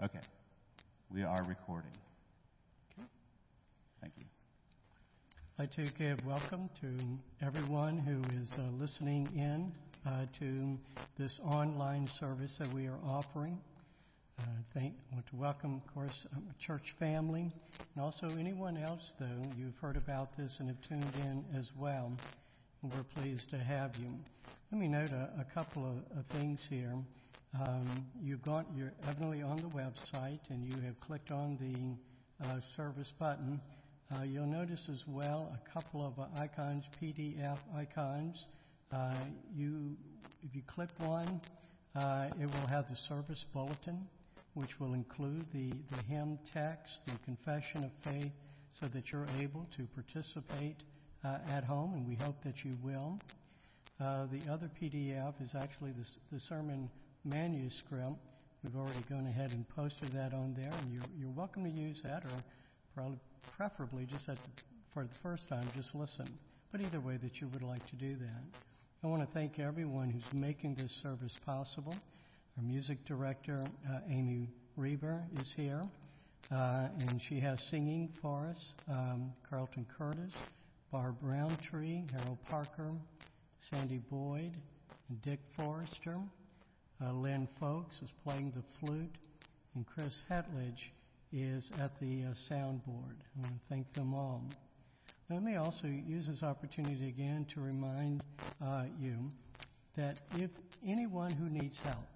Okay. We are recording. Thank you. I'd like to give welcome to everyone who is uh, listening in uh, to this online service that we are offering. Uh, thank, I want to welcome, of course, um, church family, and also anyone else, though, you've heard about this and have tuned in as well. And we're pleased to have you. Let me note a, a couple of, of, things here. Um, you've got, you're evidently on the website, and you have clicked on the uh, service button. Uh, you'll notice as well a couple of uh, icons, PDF icons. Uh, you, if you click one, uh, it will have the service bulletin, which will include the, the hymn text, the confession of faith, so that you're able to participate uh, at home, and we hope that you will. The other PDF is actually the, the sermon manuscript. We've already gone ahead and posted that on there, and you're, you're welcome to use that, or preferably just at, for the first time, just listen. But either way that you would like to do that. I want to thank everyone who's making this service possible. Our music director, uh, Amy Reber, is here, uh, and she has singing for us. Um, Carlton Curtis, Barb Roundtree, Harold Parker, Sandy Boyd, and Dick Forrester. Uh, Lynn Folks is playing the flute, and Chris Hetledge is at the uh, soundboard. I want to thank them all. Let me also use this opportunity again to remind uh, you that if anyone who needs help,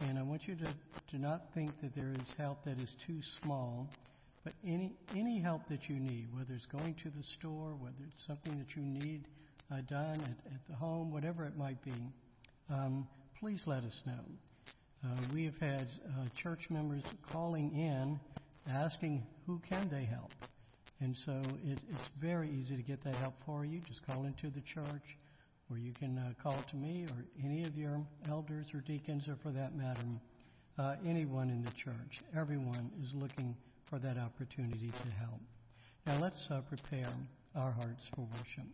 and I want you to, to not think that there is help that is too small, but any, any help that you need, whether it's going to the store, whether it's something that you need uh, done at, at the home, whatever it might be, um, please let us know. Uh, we have had uh, church members calling in asking who can they help. And so it, it's very easy to get that help for you. Just call into the church, or you can uh, call to me or any of your elders or deacons, or for that matter, uh, anyone in the church. Everyone is looking for that opportunity to help. Now let's uh, prepare our hearts for worship.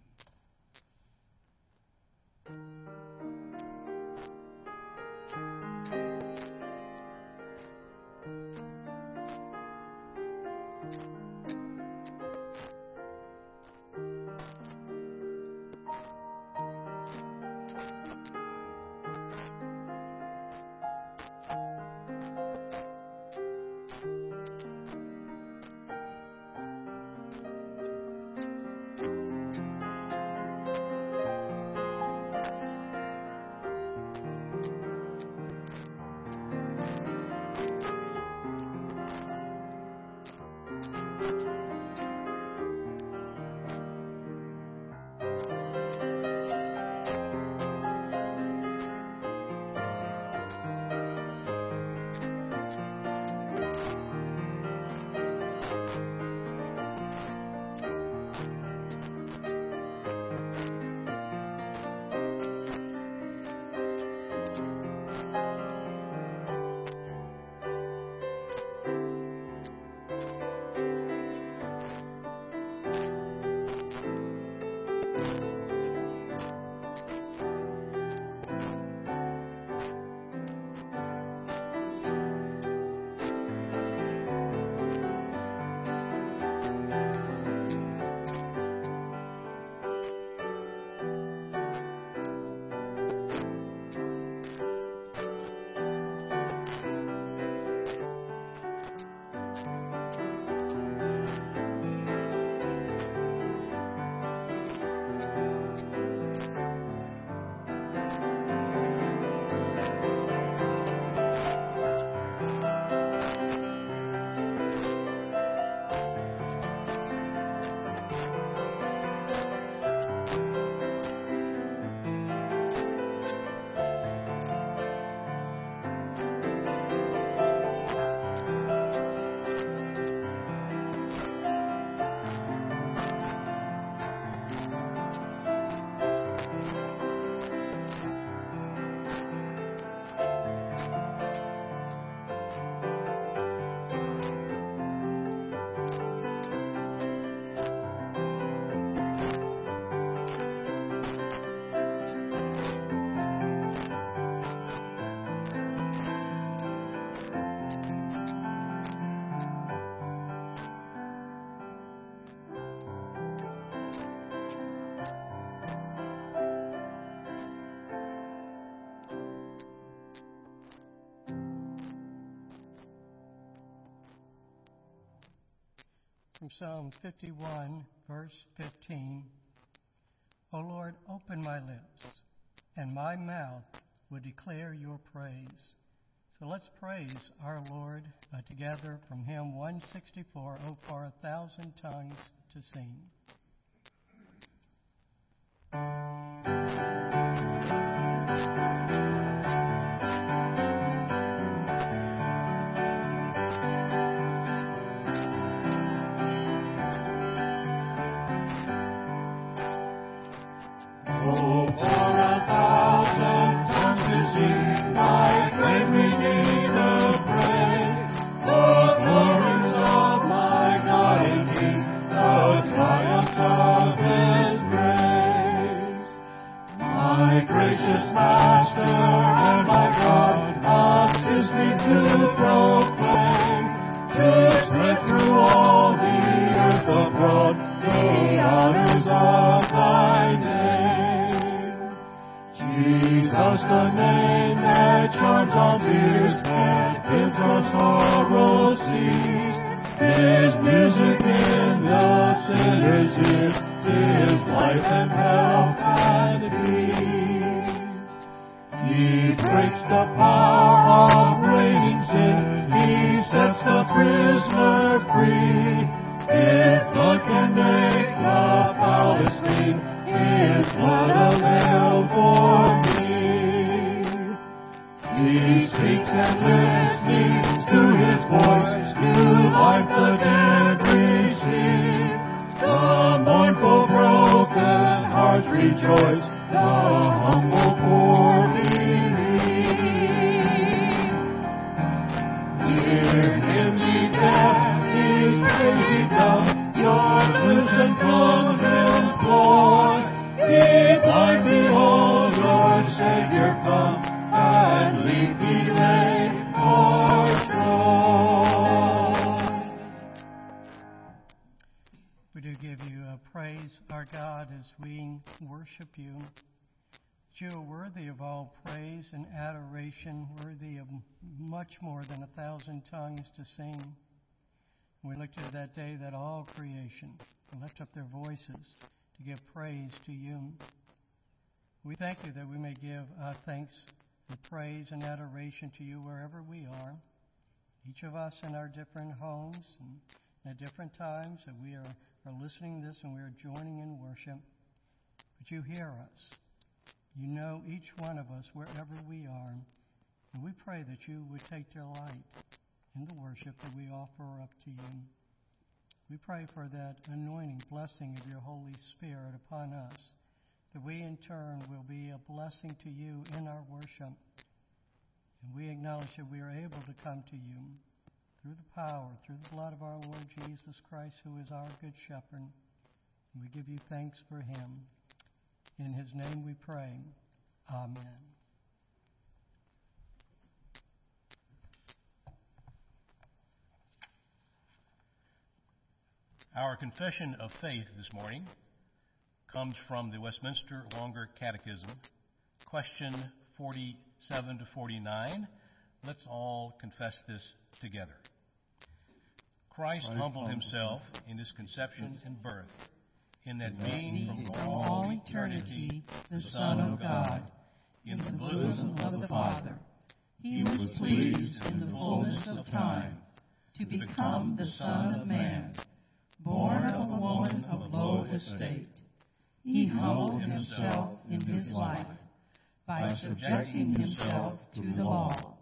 From Psalm 51, verse 15. O Lord, open my lips, and my mouth will declare your praise. So let's praise our Lord uh, together from hymn 164, Oh, for a thousand tongues to sing. Rejoice. Thousand tongues to sing. We looked at that day that all creation lift up their voices to give praise to you. We thank you that we may give uh, thanks and praise and adoration to you wherever we are, each of us in our different homes and at different times that we are, are listening this and we are joining in worship. But you hear us. You know each one of us wherever we are. And we pray that you would take delight in the worship that we offer up to you. We pray for that anointing, blessing of your Holy Spirit upon us, that we in turn will be a blessing to you in our worship. And we acknowledge that we are able to come to you through the power, through the blood of our Lord Jesus Christ, who is our good shepherd. And we give you thanks for him. In his name we pray. Amen. Our confession of faith this morning comes from the Westminster Larger Catechism, question 47 to 49. Let's all confess this together. Christ humbled himself in his conception and birth, in that being from all eternity the Son of God, in the bosom of the Father, he was pleased in the fullness of time to become the Son of Man, born of a woman of low estate. He humbled himself in his life by subjecting himself to the law,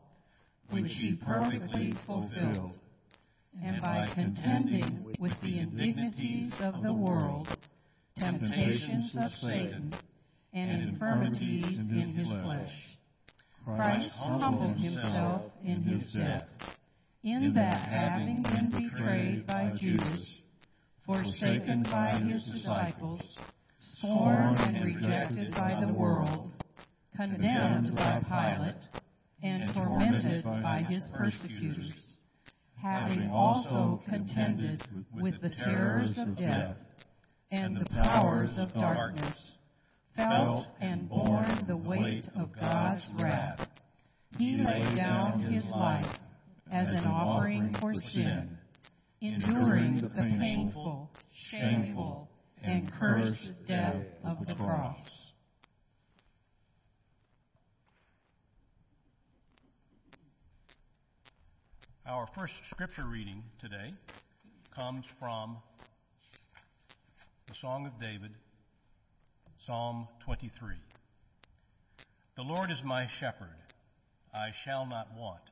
which he perfectly fulfilled, and by contending with the indignities of the world, temptations of Satan, and infirmities in his flesh. Christ humbled himself in his death, in that having been betrayed by Judas, forsaken by his disciples, scorned and rejected by the world, condemned by Pilate, and tormented by his persecutors, having also contended with the terrors of death and the powers of darkness, felt and borne the weight of God's wrath. He laid down his life as an offering for sin, enduring the painful, shameful, and cursed death of the cross. Our first scripture reading today comes from the Song of David, Psalm 23. The Lord is my shepherd, I shall not want.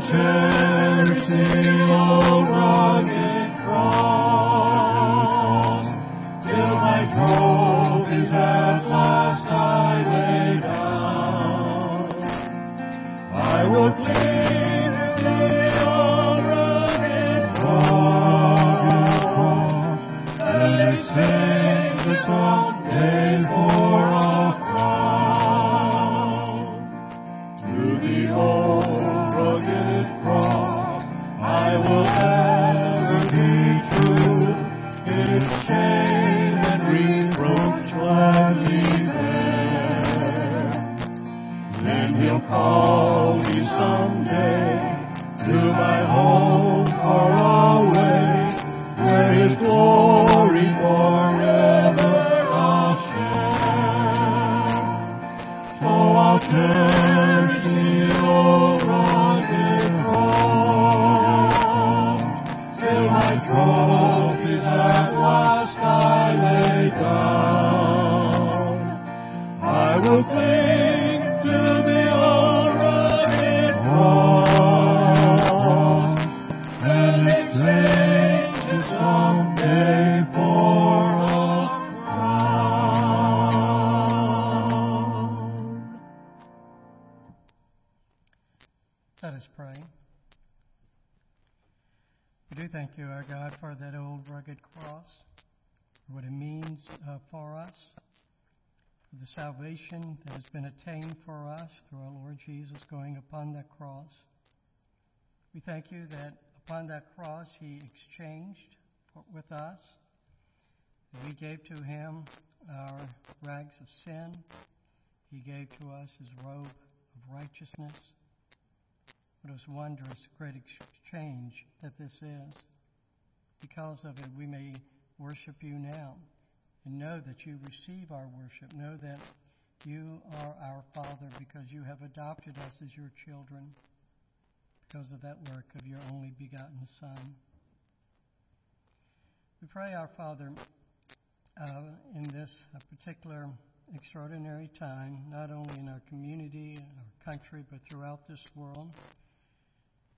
I'll old We thank you that upon that cross he exchanged with us. We gave to him our rags of sin. He gave to us his robe of righteousness. What a wondrous, great exchange that this is. Because of it, we may worship you now and know that you receive our worship. Know that you are our Father because you have adopted us as your children because of that work of your only begotten Son. We pray, our Father, uh, in this uh, particular extraordinary time, not only in our community, our country, but throughout this world.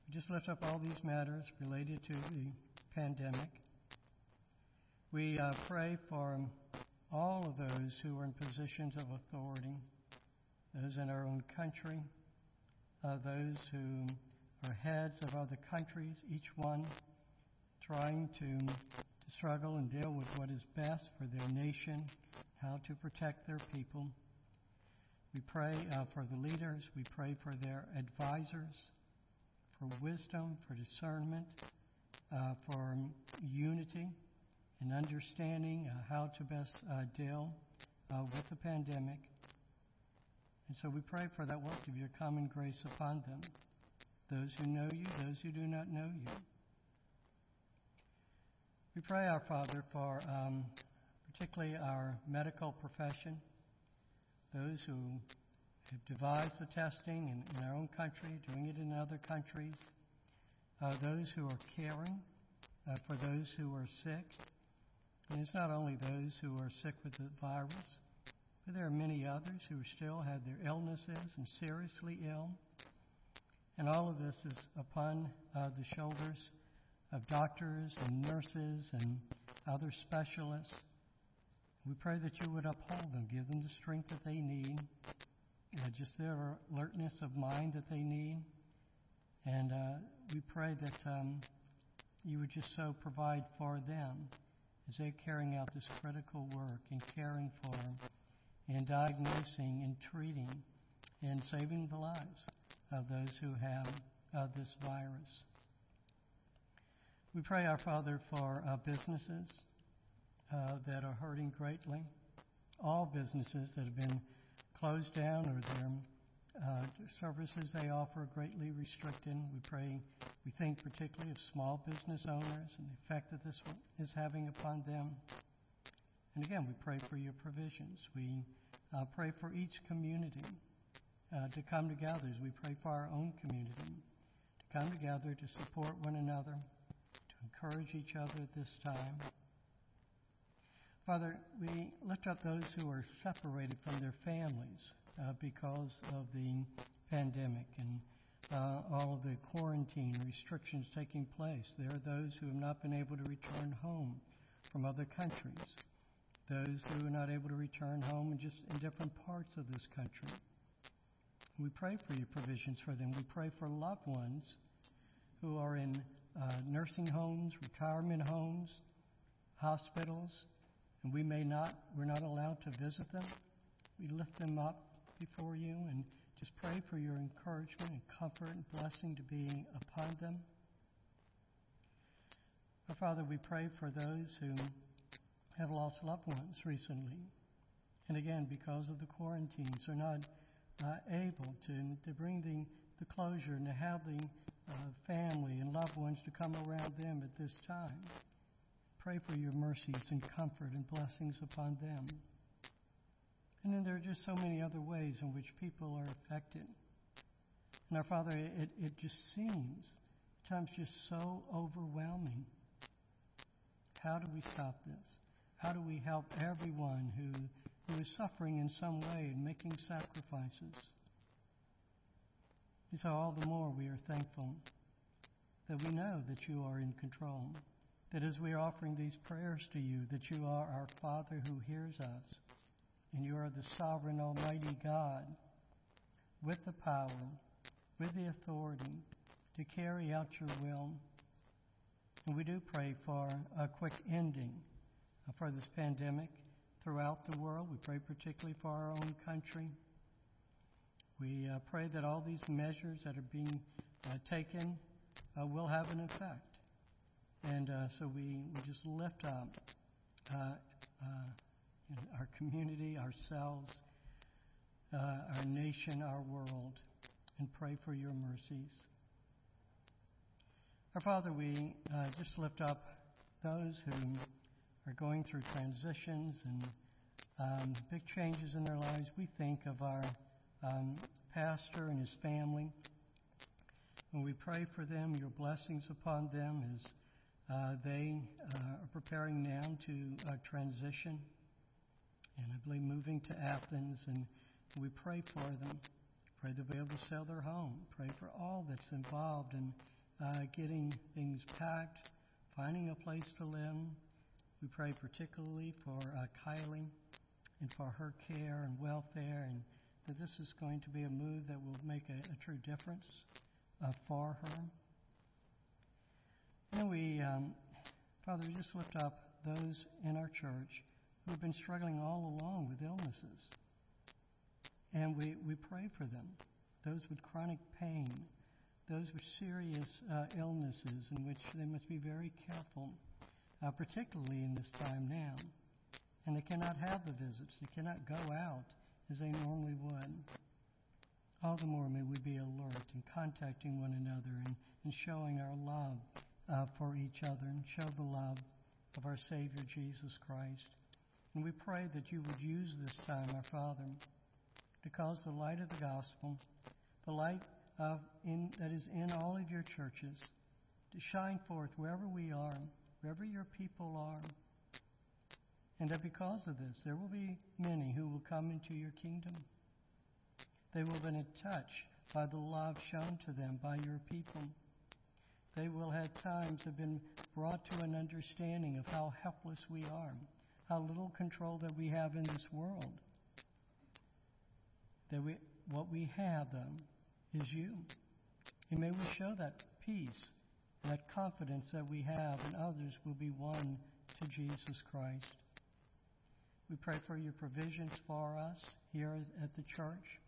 We just lift up all these matters related to the pandemic. We uh, pray for all of those who are in positions of authority, those in our own country, uh, those who are heads of other countries, each one trying to, to struggle and deal with what is best for their nation, how to protect their people. We pray uh, for the leaders, we pray for their advisors, for wisdom, for discernment, uh, for unity and understanding uh, how to best uh, deal uh, with the pandemic. And so we pray for that work of your common grace upon them, those who know you, those who do not know you. We pray, our Father, for um, particularly our medical profession, those who have devised the testing in, in our own country, doing it in other countries, uh, those who are caring uh, for those who are sick. And it's not only those who are sick with the virus, but there are many others who still have their illnesses and seriously ill. And all of this is upon uh, the shoulders of doctors and nurses and other specialists. We pray that you would uphold them, give them the strength that they need, uh, just their alertness of mind that they need. And uh, we pray that um, you would just so provide for them as they're carrying out this critical work in caring for and diagnosing and treating and saving the lives of those who have uh, this virus. We pray, our Father, for uh, businesses uh, that are hurting greatly, all businesses that have been closed down or their uh, services they offer greatly restricted. We pray, we think particularly of small business owners and the effect that this is having upon them. And again, we pray for your provisions. We uh, pray for each community uh, to come together as we pray for our own community, to come together to support one another, to encourage each other at this time. Father, we lift up those who are separated from their families uh, because of the pandemic and uh, all of the quarantine restrictions taking place. There are those who have not been able to return home from other countries, those who are not able to return home in just in different parts of this country. We pray for your provisions for them. We pray for loved ones who are in uh, nursing homes, retirement homes, hospitals, and we may not, we're not allowed to visit them. We lift them up before you and just pray for your encouragement and comfort and blessing to be upon them. Father, we pray for those who have lost loved ones recently. And again, because of the quarantines, are not able to, to bring the, the closure and to have the uh, family and loved ones to come around them at this time. Pray for your mercies and comfort and blessings upon them. And then there are just so many other ways in which people are affected. And our Father, it, it just seems at times just so overwhelming. How do we stop this? How do we help everyone who, who is suffering in some way and making sacrifices? And so all the more we are thankful that we know that you are in control. That as we are offering these prayers to you, that you are our Father who hears us and you are the sovereign, almighty God with the power, with the authority to carry out your will. And we do pray for a quick ending for this pandemic throughout the world. We pray particularly for our own country. We uh, pray that all these measures that are being uh, taken uh, will have an effect. And uh, so we, we just lift up uh, uh, our community, ourselves, our nation, our world, and pray for your mercies. Our Father, we just lift up those who are going through transitions and um, big changes in their lives. We think of our um, pastor and his family. And we pray for them, your blessings upon them as uh, they uh, are preparing now to uh, transition. And I believe moving to Athens, and we pray for them. Pray they'll be able to sell their home. Pray for all that's involved in uh, getting things packed, finding a place to live. We pray particularly for uh, Kylie and for her care and welfare, and that this is going to be a move that will make a, a true difference uh, for her. And we, um, Father, we just lift up those in our church who have been struggling all along with illnesses. And we, we pray for them, those with chronic pain, those with serious uh, illnesses in which they must be very careful, uh, particularly in this time now. And they cannot have the visits, they cannot go out as they normally would. All the more may we be alert in contacting one another and, and showing our love uh, for each other and show the love of our Savior Jesus Christ. And we pray that you would use this time, our Father, to cause the light of the gospel, the light in, that is in all of your churches, to shine forth wherever we are, wherever your people are. And that because of this, there will be many who will come into your kingdom. They will have been touched by the love shown to them by your people. They will have times have been brought to an understanding of how helpless we are, how little control that we have in this world. That we, what we have, though, is you. And may we show that peace, that confidence that we have, in others will be won to Jesus Christ. We pray for your provisions for us here at the church.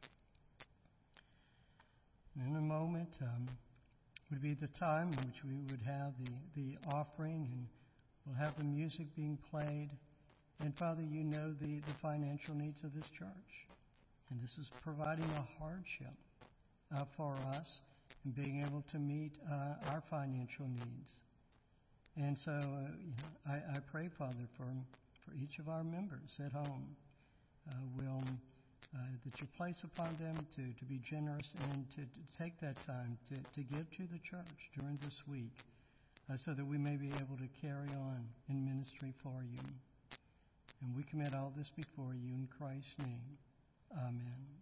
And in a moment um, would be the time in which we would have the, the offering and we'll have the music being played. And Father, you know the, the financial needs of this church. And this is providing a hardship uh, for us in being able to meet uh, our financial needs. And so uh, I, I pray, Father, for, for each of our members at home uh, will uh, that you place upon them to, to be generous and to, to take that time to, to give to the church during this week uh, so that we may be able to carry on in ministry for you. And we commit all this before you in Christ's name. Amen.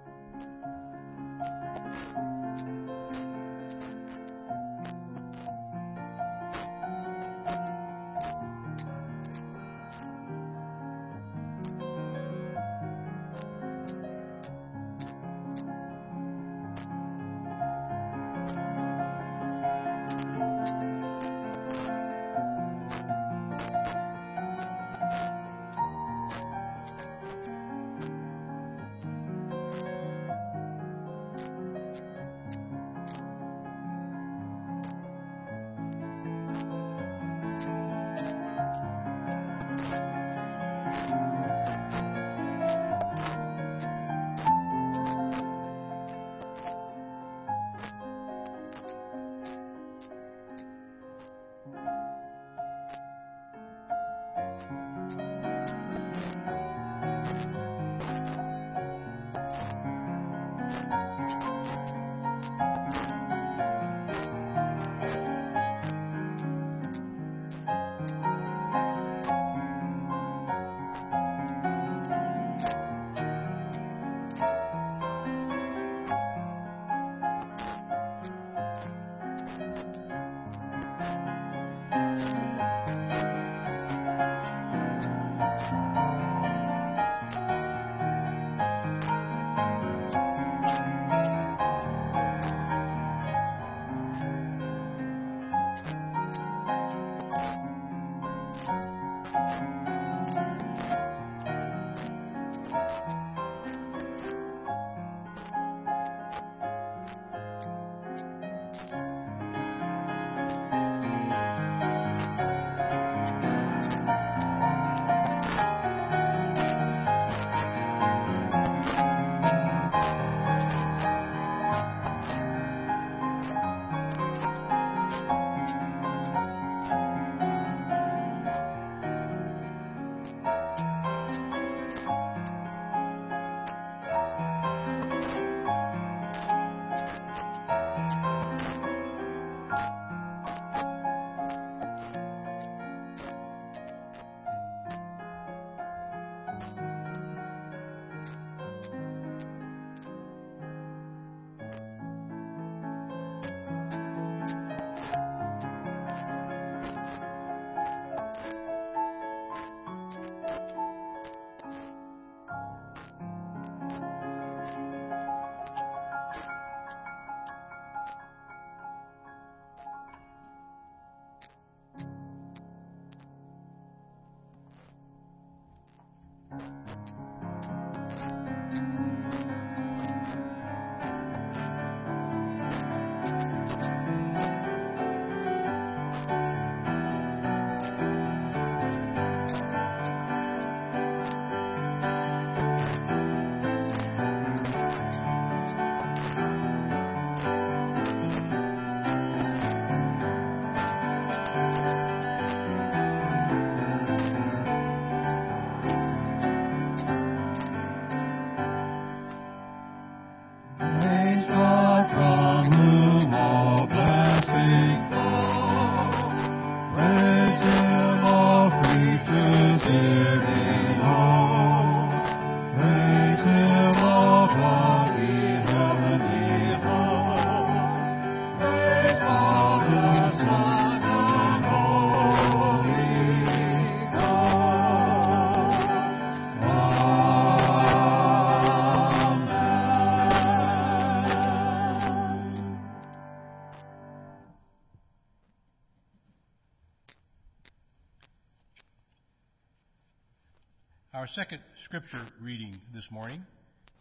Our second scripture reading this morning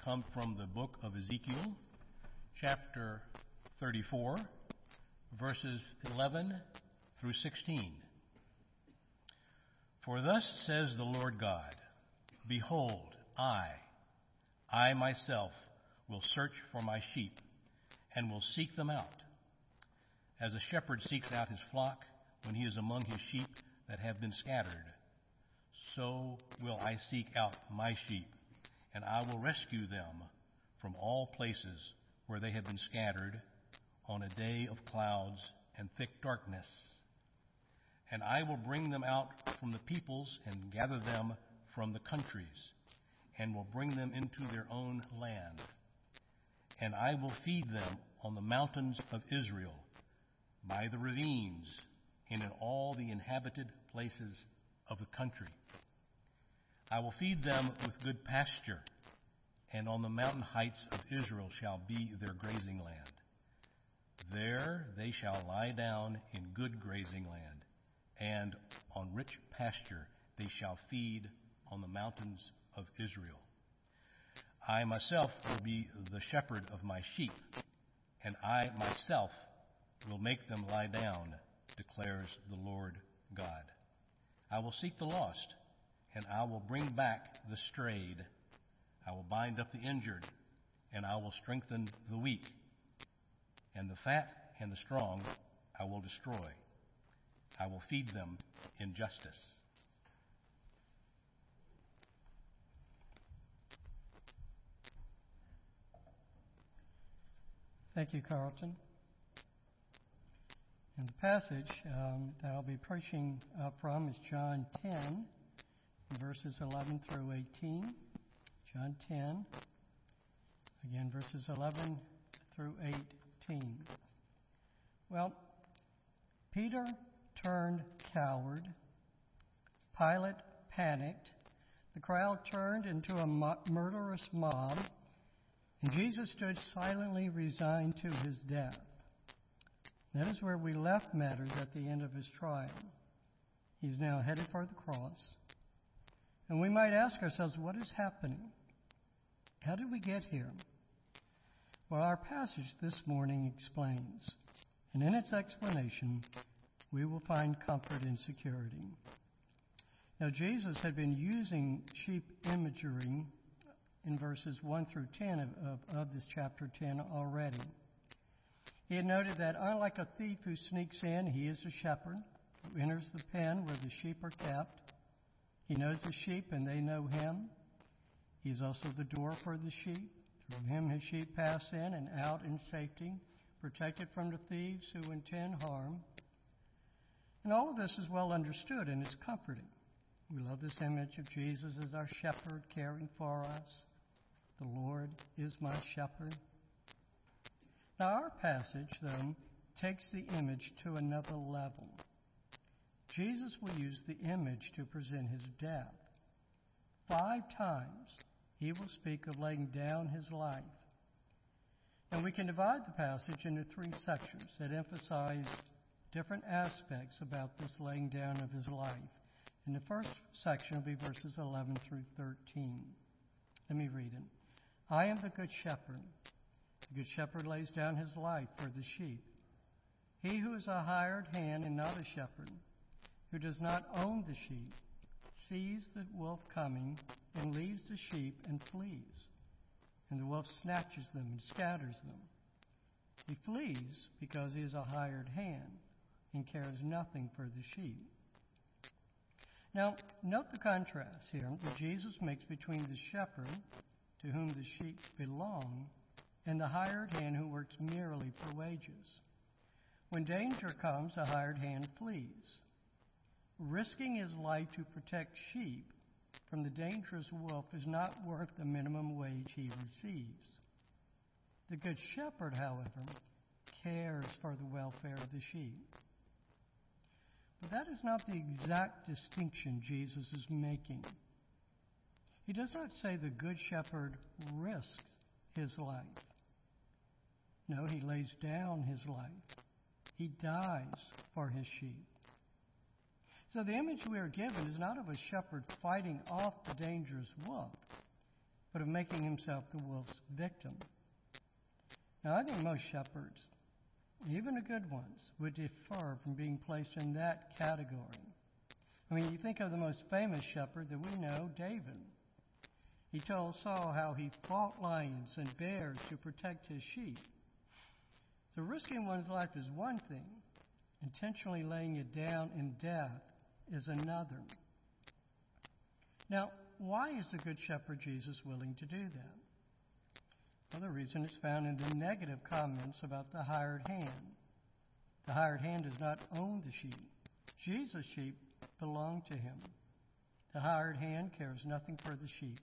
comes from the book of Ezekiel, chapter 34, verses 11 through 16. For thus says the Lord God Behold, I, I myself, will search for my sheep and will seek them out. As a shepherd seeks out his flock when he is among his sheep that have been scattered so will I seek out my sheep, and I will rescue them from all places where they have been scattered on a day of clouds and thick darkness. And I will bring them out from the peoples and gather them from the countries, and will bring them into their own land. And I will feed them on the mountains of Israel, by the ravines, and in all the inhabited places of the country. I will feed them with good pasture, and on the mountain heights of Israel shall be their grazing land. There they shall lie down in good grazing land, and on rich pasture they shall feed on the mountains of Israel. I myself will be the shepherd of my sheep, and I myself will make them lie down, declares the Lord God. I will seek the lost and I will bring back the strayed. I will bind up the injured, and I will strengthen the weak. And the fat and the strong I will destroy. I will feed them in justice. Thank you, Carlton. And the passage um, that I'll be preaching uh, from is John 10, verses 11 through 18. John 10, again, verses 11 through 18. Well, Peter turned coward. Pilate panicked. The crowd turned into a murderous mob. And Jesus stood silently resigned to his death. That is where we left matters at the end of his trial. He's now headed for the cross. And we might ask ourselves, what is happening? How did we get here? Well, our passage this morning explains. And in its explanation, we will find comfort and security. Now, Jesus had been using sheep imagery in verses 1 through 10 of, of, of, this chapter 10 already. He had noted that unlike a thief who sneaks in, he is a shepherd who enters the pen where the sheep are kept he knows the sheep and they know him. He's also the door for the sheep. Through him his sheep pass in and out in safety, protected from the thieves who intend harm. And all of this is well understood and is comforting. We love this image of Jesus as our shepherd caring for us. The Lord is my shepherd. Now, our passage, though, takes the image to another level. Jesus will use the image to present his death. Five times he will speak of laying down his life. And we can divide the passage into three sections that emphasize different aspects about this laying down of his life. And the first section will be verses 11 through 13. Let me read it. I am the good shepherd. The good shepherd lays down his life for the sheep. He who is a hired hand and not a shepherd who does not own the sheep sees the wolf coming and leaves the sheep and flees. And the wolf snatches them and scatters them. He flees because he is a hired hand and cares nothing for the sheep. Now, note the contrast here that Jesus makes between the shepherd, to whom the sheep belong, and the hired hand who works merely for wages. When danger comes, the hired hand flees. Risking his life to protect sheep from the dangerous wolf is not worth the minimum wage he receives. The Good Shepherd, however, cares for the welfare of the sheep. But that is not the exact distinction Jesus is making. He does not say the Good Shepherd risks his life. No, he lays down his life. He dies for his sheep. So the image we are given is not of a shepherd fighting off the dangerous wolf, but of making himself the wolf's victim. Now, I think most shepherds, even the good ones, would defer from being placed in that category. I mean, you think of the most famous shepherd that we know, David. He told Saul how he fought lions and bears to protect his sheep. So, risking one's life is one thing, intentionally laying it down in death is another. Now, why is the Good Shepherd Jesus willing to do that? Well, the reason is found in the negative comments about the hired hand. The hired hand does not own the sheep. Jesus' sheep belong to him. The hired hand cares nothing for the sheep.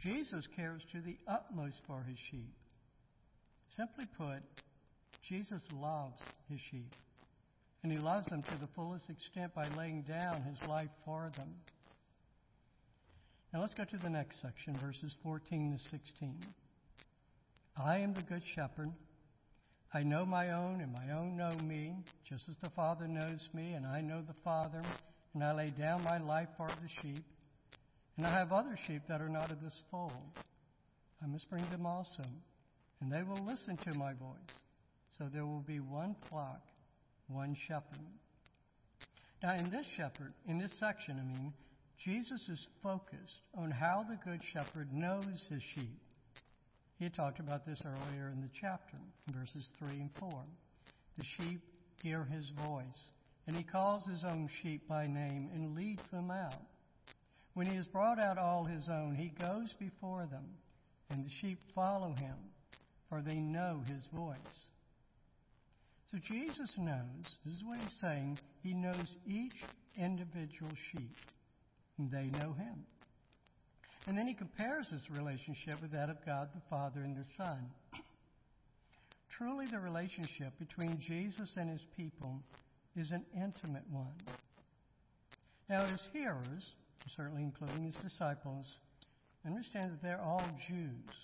Jesus cares to the utmost for his sheep. Simply put, Jesus loves his sheep. And he loves them to the fullest extent by laying down his life for them. Now let's go to the next section, verses 14 to 16. I am the good shepherd. I know my own, and my own know me, just as the Father knows me, and I know the Father, and I lay down my life for the sheep. And I have other sheep that are not of this fold. I must bring them also, and they will listen to my voice. So there will be one flock one shepherd. Now, in this shepherd, in this section, I mean, Jesus is focused on how the Good Shepherd knows his sheep. He had talked about this earlier in the chapter, verses 3 and 4. The sheep hear his voice, and he calls his own sheep by name and leads them out. When he has brought out all his own, he goes before them, and the sheep follow him, for they know his voice. So Jesus knows, this is what he's saying, he knows each individual sheep, and they know him. And then he compares this relationship with that of God the Father and the Son. Truly, the relationship between Jesus and his people is an intimate one. Now, his hearers, certainly including his disciples, understand that they're all Jews.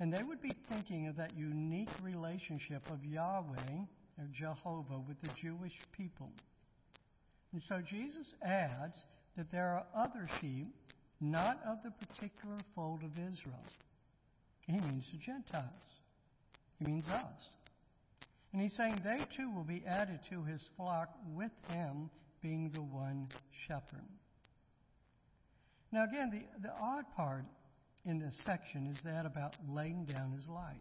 And they would be thinking of that unique relationship of Yahweh or Jehovah with the Jewish people. And so Jesus adds that there are other sheep not of the particular fold of Israel. He means the Gentiles. He means us. And he's saying they too will be added to his flock with him being the one shepherd. Now, again, the, the odd part in this section is that about laying down his life.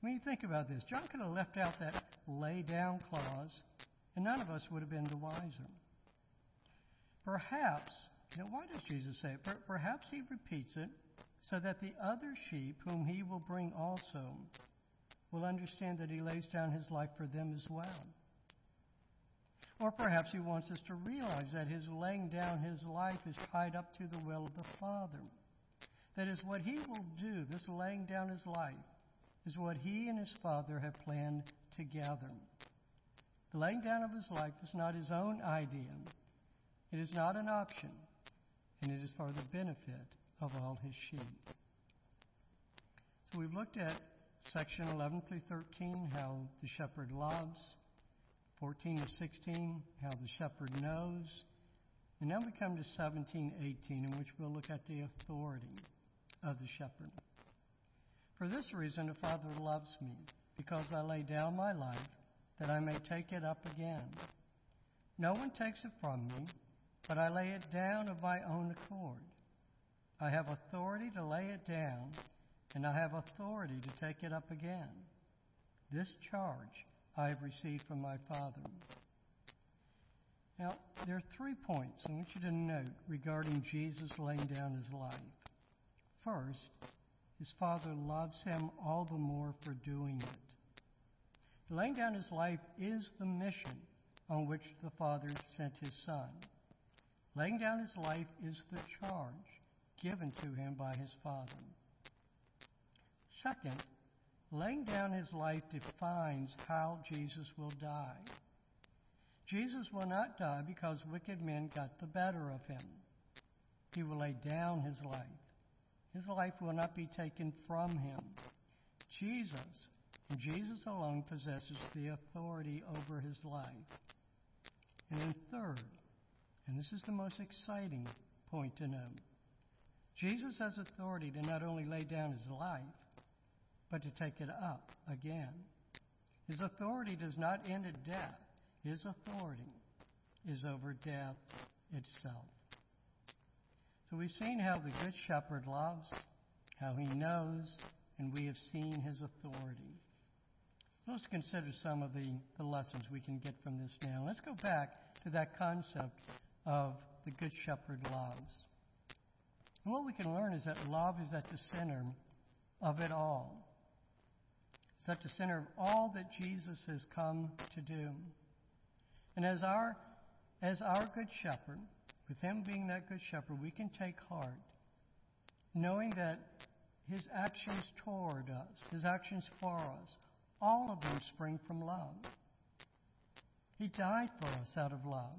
When you think about this, John could have left out that lay down clause, and none of us would have been the wiser. Perhaps, know, why does Jesus say it? Perhaps he repeats it so that the other sheep whom he will bring also will understand that he lays down his life for them as well. Or perhaps he wants us to realize that his laying down his life is tied up to the will of the Father. That is what he will do, this laying down his life, is what he and his Father have planned together. The laying down of his life is not his own idea. It is not an option, and it is for the benefit of all his sheep. So we've looked at section 11 through 13, how the shepherd loves, 14 to 16, how the shepherd knows, and now we come to 17, 18, in which we'll look at the authority of the shepherd. For this reason, the Father loves me, because I lay down my life that I may take it up again. No one takes it from me, but I lay it down of my own accord. I have authority to lay it down, and I have authority to take it up again. This charge I have received from my Father. Now, there are three points I want you to note regarding Jesus laying down his life. First, his Father loves him all the more for doing it. Laying down his life is the mission on which the Father sent his Son. Laying down his life is the charge given to him by his Father. Second, laying down his life defines how Jesus will die. Jesus will not die because wicked men got the better of him. He will lay down his life. His life will not be taken from him. Jesus, and Jesus alone, possesses the authority over his life. And then, third, and this is the most exciting point to note Jesus has authority to not only lay down his life, but to take it up again. His authority does not end at death, his authority is over death itself. So we've seen how the Good Shepherd loves, how he knows, and we have seen his authority. Let's consider some of the, the lessons we can get from this now. Let's go back to that concept of the Good Shepherd loves. And what we can learn is that love is at the center of it all. It's at the center of all that Jesus has come to do. And as our, as our Good Shepherd, with Him being that Good Shepherd, we can take heart, knowing that His actions toward us, His actions for us, all of them spring from love. He died for us out of love.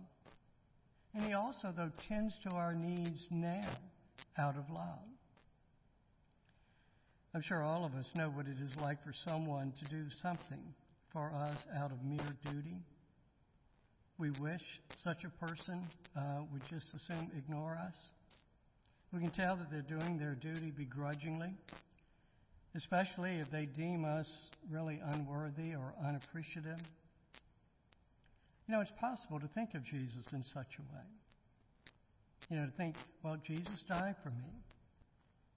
And He also, though, tends to our needs now out of love. I'm sure all of us know what it is like for someone to do something for us out of mere duty. We wish such a person uh, would just as soon ignore us. We can tell that they're doing their duty begrudgingly, especially if they deem us really unworthy or unappreciative. You know, it's possible to think of Jesus in such a way. You know, to think, well, Jesus died for me.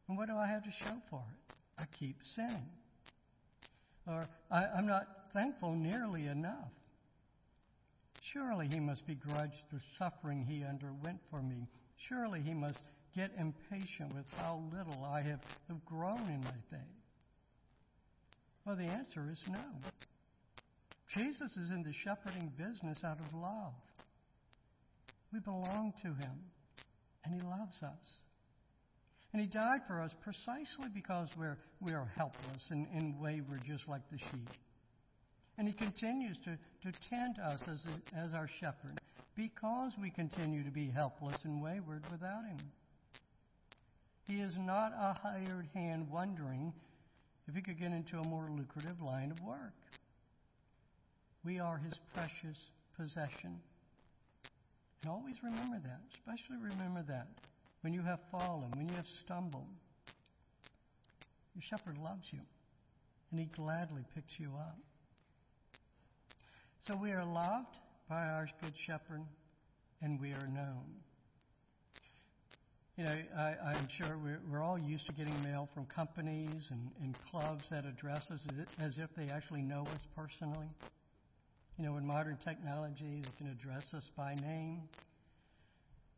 And what do I have to show for it? I keep sinning. Or I, I'm not thankful nearly enough. Surely he must begrudge the suffering he underwent for me. Surely he must get impatient with how little I have grown in my faith. Well, the answer is no. Jesus is in the shepherding business out of love. We belong to him, and he loves us. And he died for us precisely because we're, we are helpless and, and wayward, just like the sheep. And he continues to, to tend us as, as our shepherd because we continue to be helpless and wayward without him. He is not a hired hand wondering if he could get into a more lucrative line of work. We are his precious possession. And always remember that, especially remember that when you have fallen, when you have stumbled. Your shepherd loves you, and he gladly picks you up. So we are loved by our good shepherd, and we are known. You know, I, am sure we're, we're, all used to getting mail from companies and, and clubs that address us as if they actually know us personally. You know, with modern technology, they can address us by name.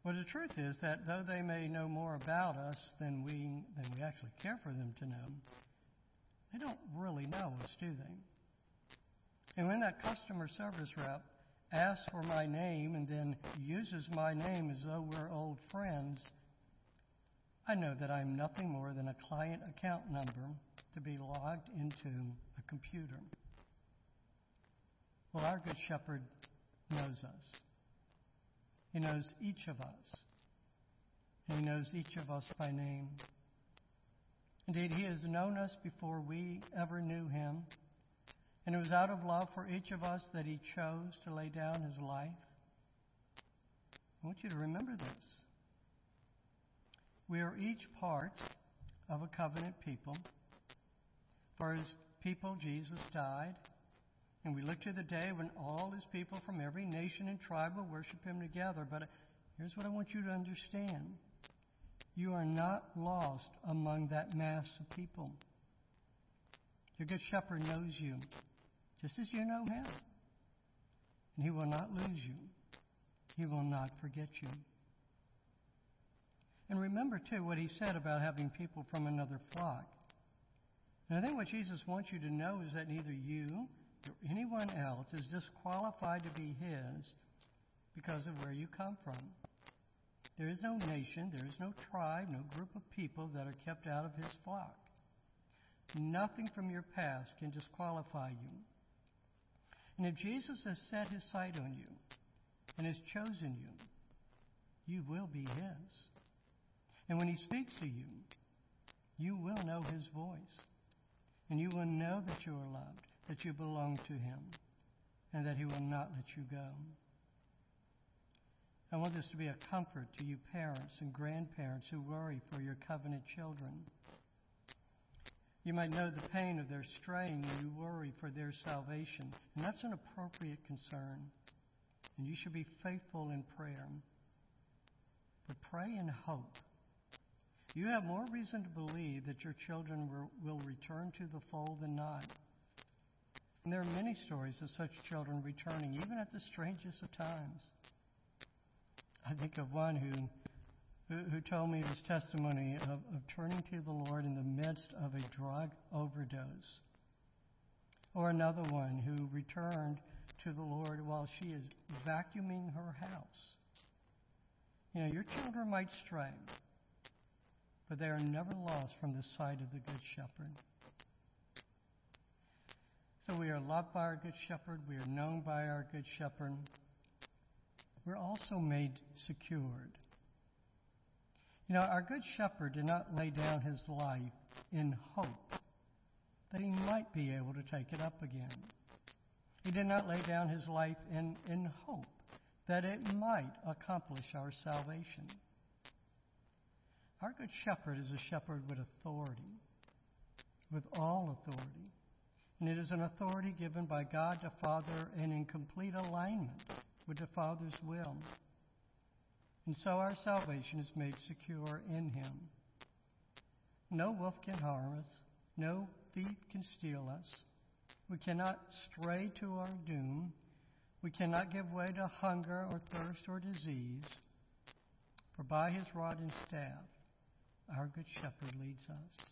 Well, the truth is that though they may know more about us than we, than we actually care for them to know, they don't really know us, do they? And when that customer service rep asks for my name and then uses my name as though we're old friends, I know that I'm nothing more than a client account number to be logged into a computer. Well, our Good Shepherd knows us. He knows each of us. He knows each of us by name. Indeed, He has known us before we ever knew Him. And it was out of love for each of us that He chose to lay down His life. I want you to remember this. We are each part of a covenant people. For His people, Jesus died. And we look to the day when all his people from every nation and tribe will worship him together. But here's what I want you to understand you are not lost among that mass of people. Your good shepherd knows you just as you know him. And he will not lose you, he will not forget you. And remember, too, what he said about having people from another flock. And I think what Jesus wants you to know is that neither you or anyone else is disqualified to be His because of where you come from. There is no nation, there is no tribe, no group of people that are kept out of His flock. Nothing from your past can disqualify you. And if Jesus has set His sight on you and has chosen you, you will be His. And when He speaks to you, you will know His voice. And you will know that you are loved, that you belong to Him, and that He will not let you go. I want this to be a comfort to you parents and grandparents who worry for your covenant children. You might know the pain of their straying and you worry for their salvation, and that's an appropriate concern. And you should be faithful in prayer. But pray in hope. You have more reason to believe that your children will return to the fold than not. And there are many stories of such children returning, even at the strangest of times. I think of one who, who, told me his testimony of, of turning to the Lord in the midst of a drug overdose. Or another one who returned to the Lord while she is vacuuming her house. You know, your children might stray, but they are never lost from the sight of the Good Shepherd. So we are loved by our Good Shepherd. We are known by our Good Shepherd. We're also made secured. You know, our Good Shepherd did not lay down his life in hope that he might be able to take it up again. He did not lay down his life in, in hope that it might accomplish our salvation. Our Good Shepherd is a shepherd with authority, with all authority. And it is an authority given by God the Father and in complete alignment with the Father's will. And so our salvation is made secure in Him. No wolf can harm us, no thief can steal us. We cannot stray to our doom. We cannot give way to hunger or thirst or disease. For by His rod and staff, our Good Shepherd leads us.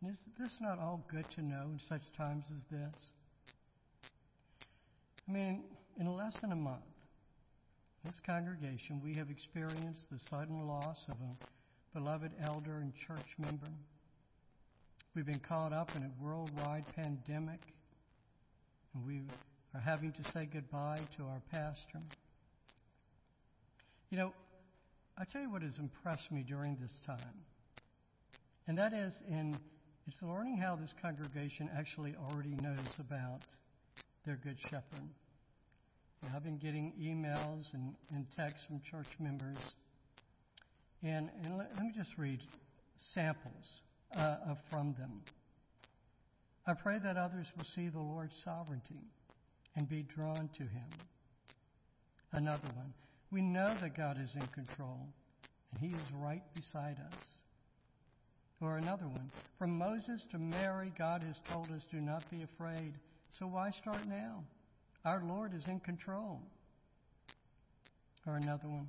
And is this not all good to know in such times as this? I mean, in less than a month, this congregation, we have experienced the sudden loss of a beloved elder and church member. We've been caught up in a worldwide pandemic, and we are having to say goodbye to our pastor. You know, I tell you what has impressed me during this time, and that is in it's learning how this congregation actually already knows about their good shepherd. I've been getting emails and, and texts from church members, and, and let, let me just read samples uh, from them. I pray that others will see the Lord's sovereignty and be drawn to Him. Another one. We know that God is in control, and He is right beside us. Or another one. From Moses to Mary, God has told us, do not be afraid. So why start now? Our Lord is in control. Or another one.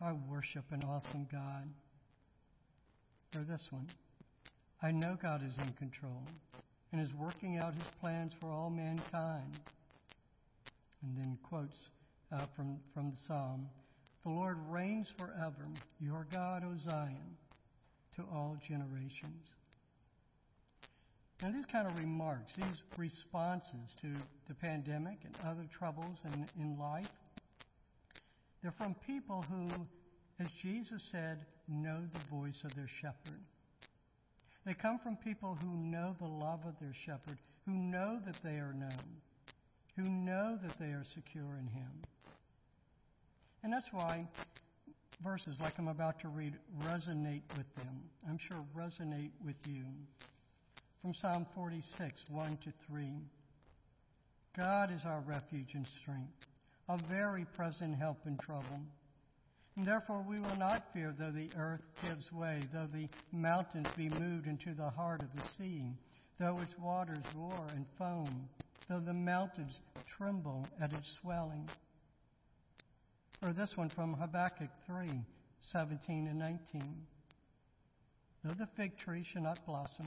I worship an awesome God. Or this one. I know God is in control and is working out his plans for all mankind. And then quotes uh, from, from the psalm The Lord reigns forever, your God, O Zion, to all generations. Now, these kind of remarks, these responses to the pandemic and other troubles in, in life, they're from people who, as Jesus said, know the voice of their shepherd. They come from people who know the love of their shepherd, who know that they are known, who know that they are secure in him. And that's why verses like I'm about to read resonate with them. I'm sure resonate with you from Psalm 46, 1 to 3. God is our refuge and strength, a very present help in trouble. And therefore we will not fear though the earth gives way, though the mountains be moved into the heart of the sea, though its waters roar and foam, though the mountains tremble at its swelling. Or this one from Habakkuk 3, 17 and 19. Though the fig tree shall not blossom,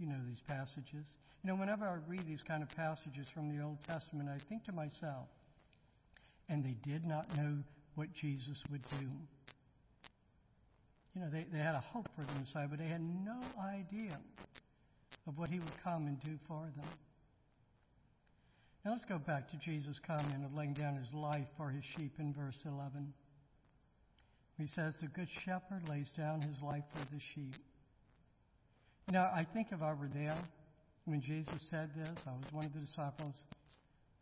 You know these passages. You know, whenever I read these kind of passages from the Old Testament, I think to myself, and they did not know what Jesus would do. You know, they, they had a hope for the Messiah, but they had no idea of what he would come and do for them. Now let's go back to Jesus' comment of laying down his life for his sheep in verse 11. He says, The good shepherd lays down his life for the sheep. Now, I think if I were there when Jesus said this, I was one of the disciples,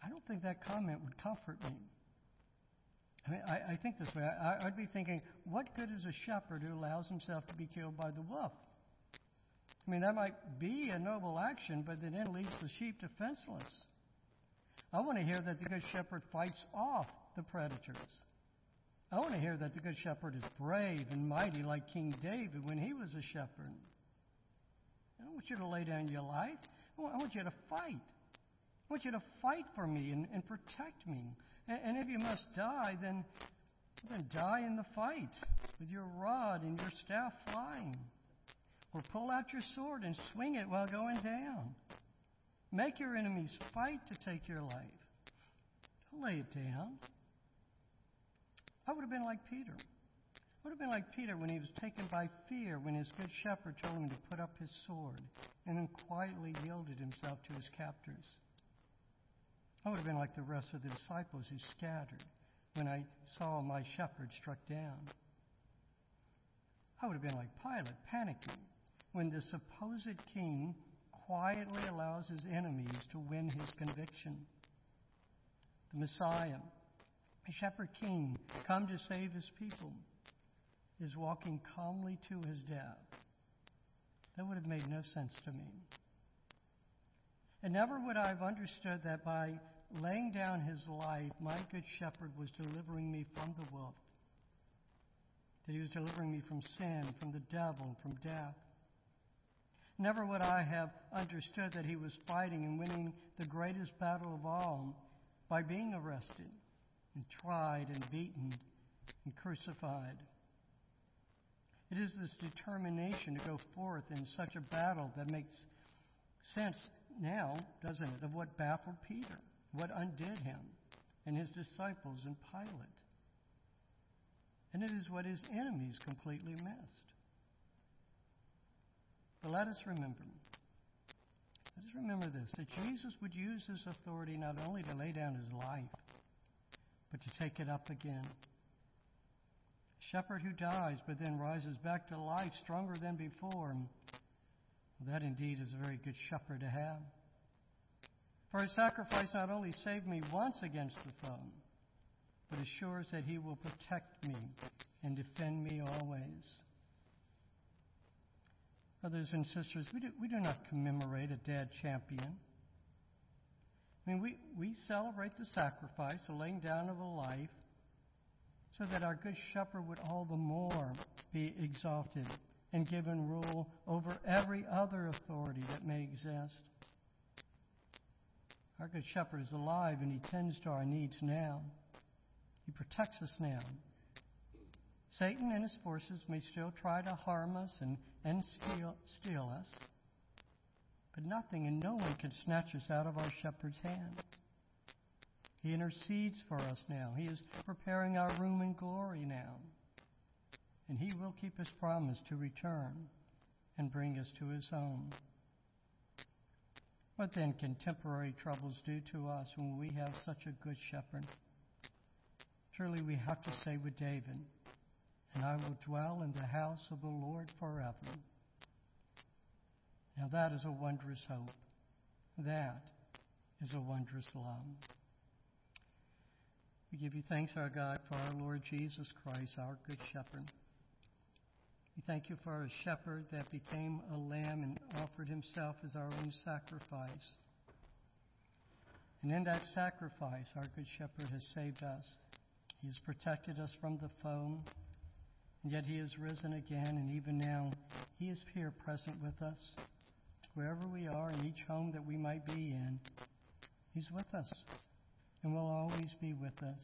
I don't think that comment would comfort me. I mean, I, I think this way. I, I'd be thinking, what good is a shepherd who allows himself to be killed by the wolf? I mean, that might be a noble action, but it then leaves the sheep defenseless. I want to hear that the Good Shepherd fights off the predators. I want to hear that the Good Shepherd is brave and mighty like King David when he was a shepherd. I want you to lay down your life. I want you to fight. I want you to fight for me and, and protect me. And, and if you must die, then, then die in the fight with your rod and your staff flying. Or pull out your sword and swing it while going down. Make your enemies fight to take your life. Don't lay it down. I would have been like Peter. I would have been like Peter when he was taken by fear when his good shepherd told him to put up his sword and then quietly yielded himself to his captors. I would have been like the rest of the disciples who scattered when I saw my shepherd struck down. I would have been like Pilate, panicking when the supposed king quietly allows his enemies to win his conviction. The Messiah, a shepherd king, come to save his people, is walking calmly to his death. That would have made no sense to me. And never would I have understood that by laying down his life, my good shepherd was delivering me from the wolf. That he was delivering me from sin, from the devil, and from death. Never would I have understood that he was fighting and winning the greatest battle of all by being arrested and tried and beaten and crucified. It is this determination to go forth in such a battle that makes sense now, doesn't it, of what baffled Peter, what undid him and his disciples and Pilate. And it is what his enemies completely missed. But let us remember, let us remember this that Jesus would use his authority not only to lay down his life, but to take it up again. Shepherd who dies but then rises back to life stronger than before. Well, that indeed is a very good shepherd to have. For his sacrifice not only saved me once against the foe, but assures that he will protect me and defend me always. Brothers and sisters, we do, we do not commemorate a dead champion. I mean, we, we celebrate the sacrifice, the laying down of a life, so that our good shepherd would all the more be exalted and given rule over every other authority that may exist. Our good shepherd is alive and he tends to our needs now. He protects us now. Satan and his forces may still try to harm us and, and steal, steal us, but nothing and no one can snatch us out of our shepherd's hand. He intercedes for us now. He is preparing our room in glory now. And he will keep his promise to return and bring us to his home. What then can temporary troubles do to us when we have such a good shepherd? Surely we have to say with David, and I will dwell in the house of the Lord forever. Now that is a wondrous hope. That is a wondrous love. We give you thanks, our God, for our Lord Jesus Christ, our good shepherd. We thank you for a shepherd that became a lamb and offered himself as our own sacrifice. And in that sacrifice, our Good Shepherd has saved us. He has protected us from the foe, and yet He has risen again, and even now He is here present with us. Wherever we are, in each home that we might be in, He's with us and will always be with us.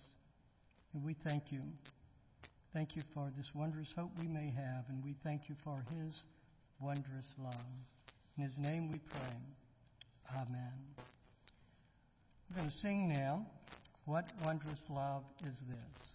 And we thank you. Thank you for this wondrous hope we may have, and we thank you for His wondrous love. In His name we pray. Amen. We're going to sing now. What wondrous love is this?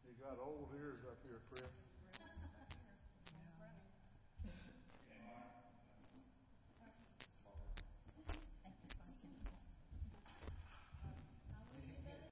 You got old ears up here, Chris.